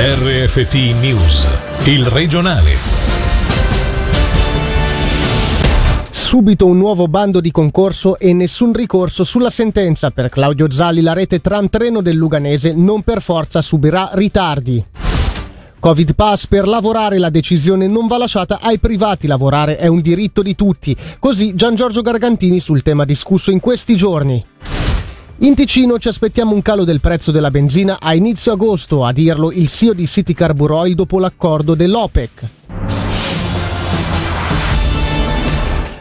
RFT News, il regionale. Subito un nuovo bando di concorso e nessun ricorso sulla sentenza per Claudio Zalli. La rete tram treno del Luganese non per forza subirà ritardi. Covid Pass per lavorare la decisione non va lasciata ai privati, lavorare è un diritto di tutti. Così Gian Giorgio Gargantini sul tema discusso in questi giorni. In Ticino ci aspettiamo un calo del prezzo della benzina a inizio agosto, a dirlo il CEO di City Carbur Oil dopo l'accordo dell'OPEC.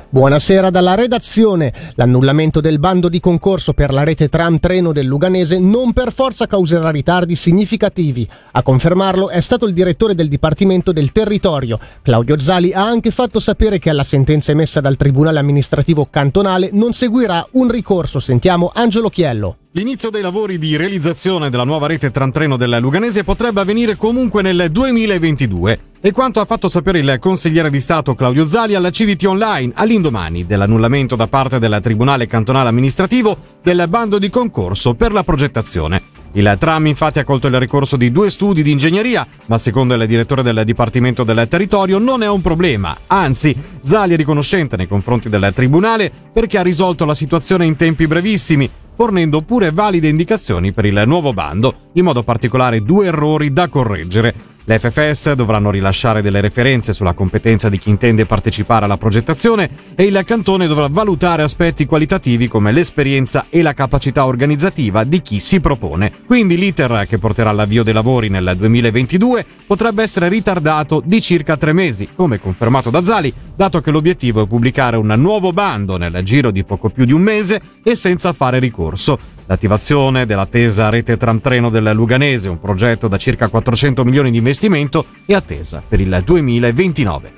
Buonasera dalla redazione. L'annullamento del bando di concorso per la rete tram treno del Luganese non per forza causerà ritardi significativi. A confermarlo è stato il direttore del Dipartimento del Territorio. Claudio Zali ha anche fatto sapere che alla sentenza emessa dal Tribunale amministrativo cantonale non seguirà un ricorso. Sentiamo Angelo Chiello. L'inizio dei lavori di realizzazione della nuova rete tram treno del Luganese potrebbe avvenire comunque nel 2022 e quanto ha fatto sapere il consigliere di Stato Claudio Zali alla CDT Online all'indomani dell'annullamento da parte del Tribunale Cantonale Amministrativo del bando di concorso per la progettazione. Il tram infatti ha colto il ricorso di due studi di ingegneria, ma secondo il direttore del Dipartimento del Territorio non è un problema, anzi Zali è riconoscente nei confronti del Tribunale perché ha risolto la situazione in tempi brevissimi, fornendo pure valide indicazioni per il nuovo bando, in modo particolare due errori da correggere. Le FFS dovranno rilasciare delle referenze sulla competenza di chi intende partecipare alla progettazione e il cantone dovrà valutare aspetti qualitativi come l'esperienza e la capacità organizzativa di chi si propone. Quindi l'iter che porterà all'avvio dei lavori nel 2022 potrebbe essere ritardato di circa tre mesi, come confermato da Zali, dato che l'obiettivo è pubblicare un nuovo bando nel giro di poco più di un mese e senza fare ricorso. L'attivazione dell'attesa rete tram treno del Luganese, un progetto da circa 400 milioni di investimento, è attesa per il 2029.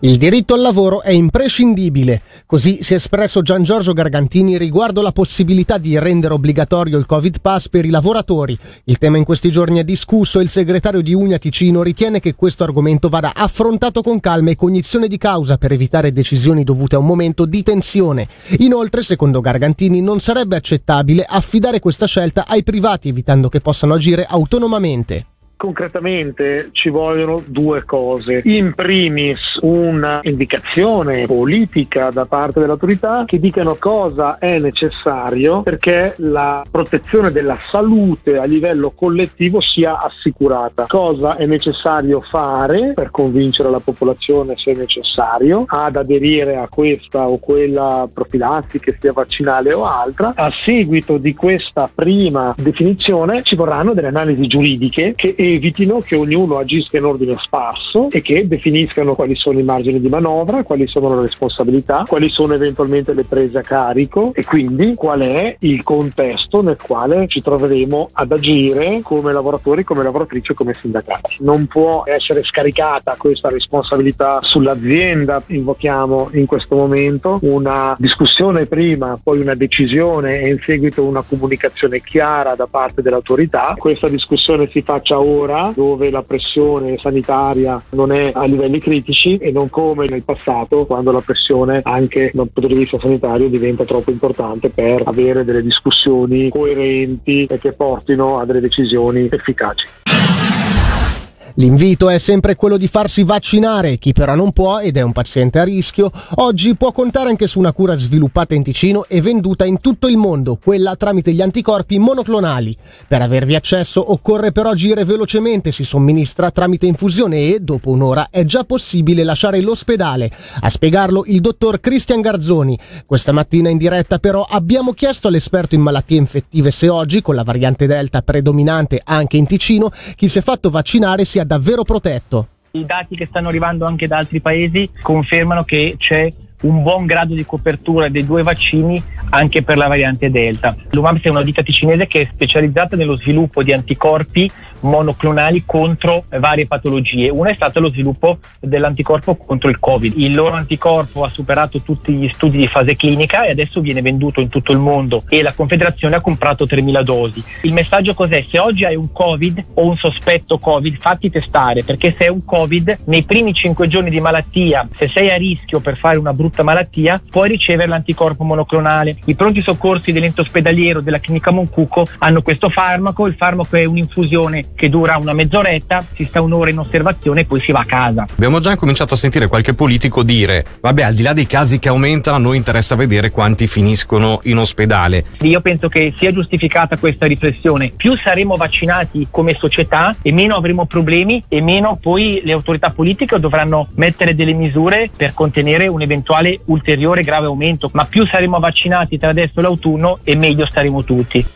Il diritto al lavoro è imprescindibile, così si è espresso Gian Giorgio Gargantini riguardo la possibilità di rendere obbligatorio il Covid Pass per i lavoratori. Il tema in questi giorni è discusso e il segretario di Unia Ticino ritiene che questo argomento vada affrontato con calma e cognizione di causa per evitare decisioni dovute a un momento di tensione. Inoltre, secondo Gargantini, non sarebbe accettabile affidare questa scelta ai privati evitando che possano agire autonomamente. Concretamente ci vogliono due cose. In primis un'indicazione politica da parte dell'autorità che dicano cosa è necessario perché la protezione della salute a livello collettivo sia assicurata. Cosa è necessario fare per convincere la popolazione se necessario ad aderire a questa o quella profilassi che sia vaccinale o altra. A seguito di questa prima definizione ci vorranno delle analisi giuridiche che evitino che ognuno agisca in ordine sparso e che definiscano quali sono i margini di manovra, quali sono le responsabilità, quali sono eventualmente le prese a carico e quindi qual è il contesto nel quale ci troveremo ad agire come lavoratori, come lavoratrici come sindacati. Non può essere scaricata questa responsabilità sull'azienda, invochiamo in questo momento una discussione prima, poi una decisione e in seguito una comunicazione chiara da parte dell'autorità. Questa discussione si faccia ora ora dove la pressione sanitaria non è a livelli critici e non come nel passato quando la pressione anche dal punto di vista sanitario diventa troppo importante per avere delle discussioni coerenti e che portino a delle decisioni efficaci. L'invito è sempre quello di farsi vaccinare, chi però non può ed è un paziente a rischio, oggi può contare anche su una cura sviluppata in Ticino e venduta in tutto il mondo, quella tramite gli anticorpi monoclonali. Per avervi accesso occorre però agire velocemente, si somministra tramite infusione e, dopo un'ora, è già possibile lasciare l'ospedale. A spiegarlo il dottor Cristian Garzoni. Questa mattina in diretta però abbiamo chiesto all'esperto in malattie infettive se oggi, con la variante Delta predominante anche in Ticino, chi si è fatto vaccinare sia davvero protetto. I dati che stanno arrivando anche da altri paesi confermano che c'è un buon grado di copertura dei due vaccini anche per la variante Delta. L'UMAPS è una ditta ticinese che è specializzata nello sviluppo di anticorpi monoclonali contro varie patologie. Una è stato lo sviluppo dell'anticorpo contro il Covid. Il loro anticorpo ha superato tutti gli studi di fase clinica e adesso viene venduto in tutto il mondo e la Confederazione ha comprato 3.000 dosi. Il messaggio cos'è? Se oggi hai un Covid o un sospetto Covid, fatti testare perché se è un Covid, nei primi 5 giorni di malattia, se sei a rischio per fare una brutta malattia, puoi ricevere l'anticorpo monoclonale. I pronti soccorsi dell'ente ospedaliero della clinica Moncuco hanno questo farmaco, il farmaco è un'infusione che dura una mezz'oretta, si sta un'ora in osservazione e poi si va a casa. Abbiamo già cominciato a sentire qualche politico dire, vabbè al di là dei casi che aumentano a noi interessa vedere quanti finiscono in ospedale. Io penso che sia giustificata questa riflessione, più saremo vaccinati come società e meno avremo problemi e meno poi le autorità politiche dovranno mettere delle misure per contenere un eventuale ulteriore grave aumento, ma più saremo vaccinati tra adesso e l'autunno e meglio staremo tutti.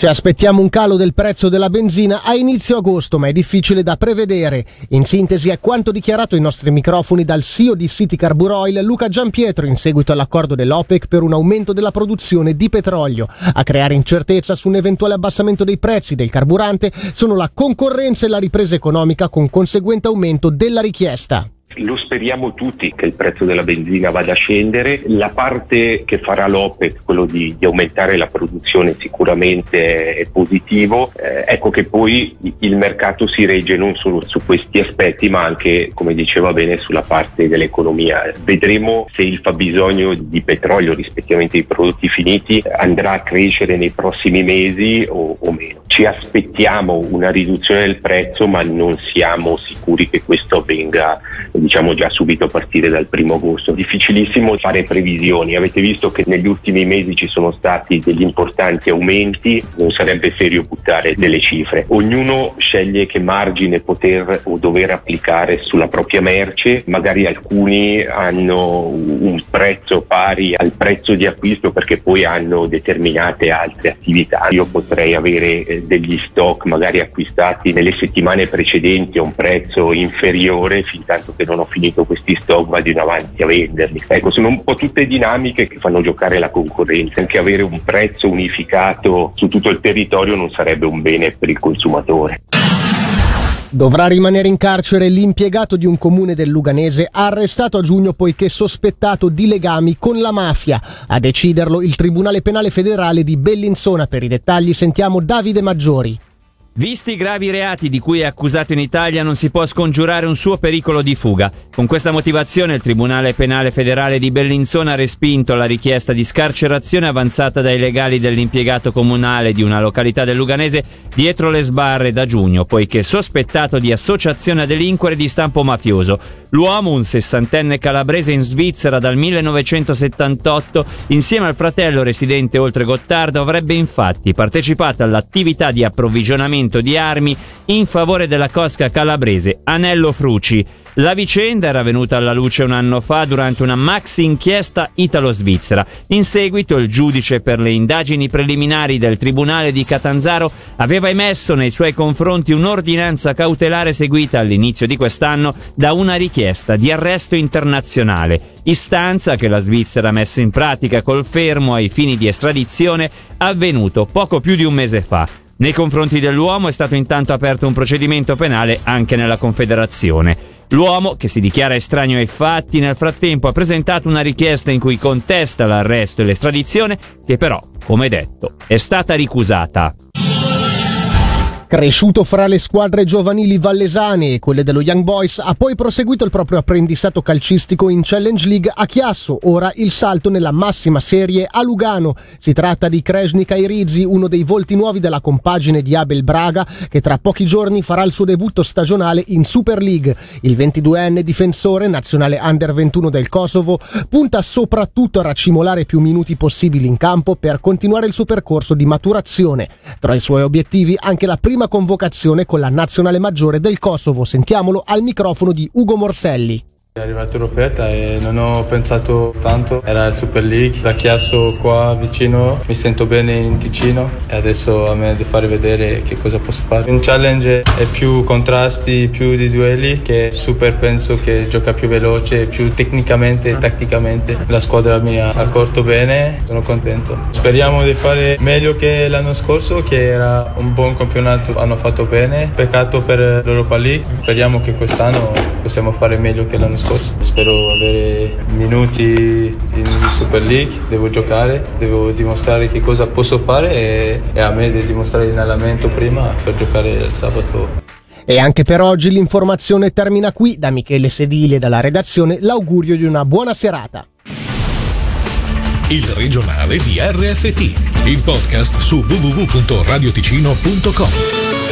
Ci aspettiamo un calo del prezzo della benzina a inizio agosto, ma è difficile da prevedere. In sintesi è quanto dichiarato ai nostri microfoni dal CEO di City Carbur Oil, Luca Giampietro, in seguito all'accordo dell'OPEC per un aumento della produzione di petrolio. A creare incertezza su un eventuale abbassamento dei prezzi del carburante sono la concorrenza e la ripresa economica con conseguente aumento della richiesta. Lo speriamo tutti che il prezzo della benzina vada a scendere. La parte che farà l'OPEC, quello di, di aumentare la produzione, sicuramente è positivo. Eh, ecco che poi il mercato si regge non solo su questi aspetti, ma anche, come diceva bene, sulla parte dell'economia. Vedremo se il fabbisogno di petrolio, rispettivamente ai prodotti finiti, andrà a crescere nei prossimi mesi o, o meno. Ci aspettiamo una riduzione del prezzo, ma non siamo sicuri che questo avvenga diciamo già subito a partire dal primo agosto. Difficilissimo fare previsioni, avete visto che negli ultimi mesi ci sono stati degli importanti aumenti, non sarebbe serio buttare delle cifre. Ognuno sceglie che margine poter o dover applicare sulla propria merce, magari alcuni hanno un prezzo pari al prezzo di acquisto perché poi hanno determinate altre attività. Io potrei avere eh, degli stock magari acquistati nelle settimane precedenti a un prezzo inferiore fin tanto che non ho finito questi stock vado in avanti a venderli. Ecco, sono un po' tutte dinamiche che fanno giocare la concorrenza. Anche avere un prezzo unificato su tutto il territorio non sarebbe un bene per il consumatore. Dovrà rimanere in carcere l'impiegato di un comune del Luganese arrestato a giugno poiché sospettato di legami con la mafia. A deciderlo il Tribunale Penale Federale di Bellinzona. Per i dettagli sentiamo Davide Maggiori. Visti i gravi reati di cui è accusato in Italia non si può scongiurare un suo pericolo di fuga. Con questa motivazione il Tribunale Penale Federale di Bellinzona ha respinto la richiesta di scarcerazione avanzata dai legali dell'impiegato comunale di una località del Luganese dietro le sbarre da giugno, poiché sospettato di associazione a delinquere di stampo mafioso. L'uomo, un sessantenne calabrese in Svizzera dal 1978, insieme al fratello residente oltre Gottardo, avrebbe infatti partecipato all'attività di approvvigionamento di armi in favore della cosca calabrese Anello Fruci. La vicenda era venuta alla luce un anno fa durante una maxi inchiesta italo-svizzera. In seguito il giudice per le indagini preliminari del Tribunale di Catanzaro aveva emesso nei suoi confronti un'ordinanza cautelare seguita all'inizio di quest'anno da una richiesta di arresto internazionale, istanza che la Svizzera ha messo in pratica col fermo ai fini di estradizione avvenuto poco più di un mese fa. Nei confronti dell'uomo è stato intanto aperto un procedimento penale anche nella Confederazione. L'uomo, che si dichiara estraneo ai fatti, nel frattempo ha presentato una richiesta in cui contesta l'arresto e l'estradizione, che però, come detto, è stata ricusata. Cresciuto fra le squadre giovanili vallesane e quelle dello Young Boys, ha poi proseguito il proprio apprendistato calcistico in Challenge League a Chiasso, ora il salto nella massima serie a Lugano. Si tratta di Kresnik Airizzi, uno dei volti nuovi della compagine di Abel Braga, che tra pochi giorni farà il suo debutto stagionale in Super League. Il 22enne difensore, nazionale under 21 del Kosovo, punta soprattutto a raccimolare più minuti possibili in campo per continuare il suo percorso di maturazione. Tra i suoi obiettivi anche la prima convocazione con la nazionale maggiore del Kosovo. Sentiamolo al microfono di Ugo Morselli. È arrivata l'offerta e non ho pensato tanto, era il Super League, da Chiasso qua vicino, mi sento bene in Ticino e adesso a me di fare vedere che cosa posso fare. Un challenge è più contrasti, più di duelli, che Super penso che gioca più veloce, più tecnicamente e tatticamente. La squadra mi ha accorto bene, sono contento. Speriamo di fare meglio che l'anno scorso, che era un buon campionato, hanno fatto bene. Peccato per l'Europa League, speriamo che quest'anno possiamo fare meglio che l'anno scorso. Spero avere minuti in Super League, devo giocare, devo dimostrare che cosa posso fare e, e a me di dimostrare l'allenamento prima per giocare il sabato. E anche per oggi l'informazione termina qui. Da Michele Sedili e dalla redazione l'augurio di una buona serata. il regionale di RFT, il podcast su www.radioticino.com.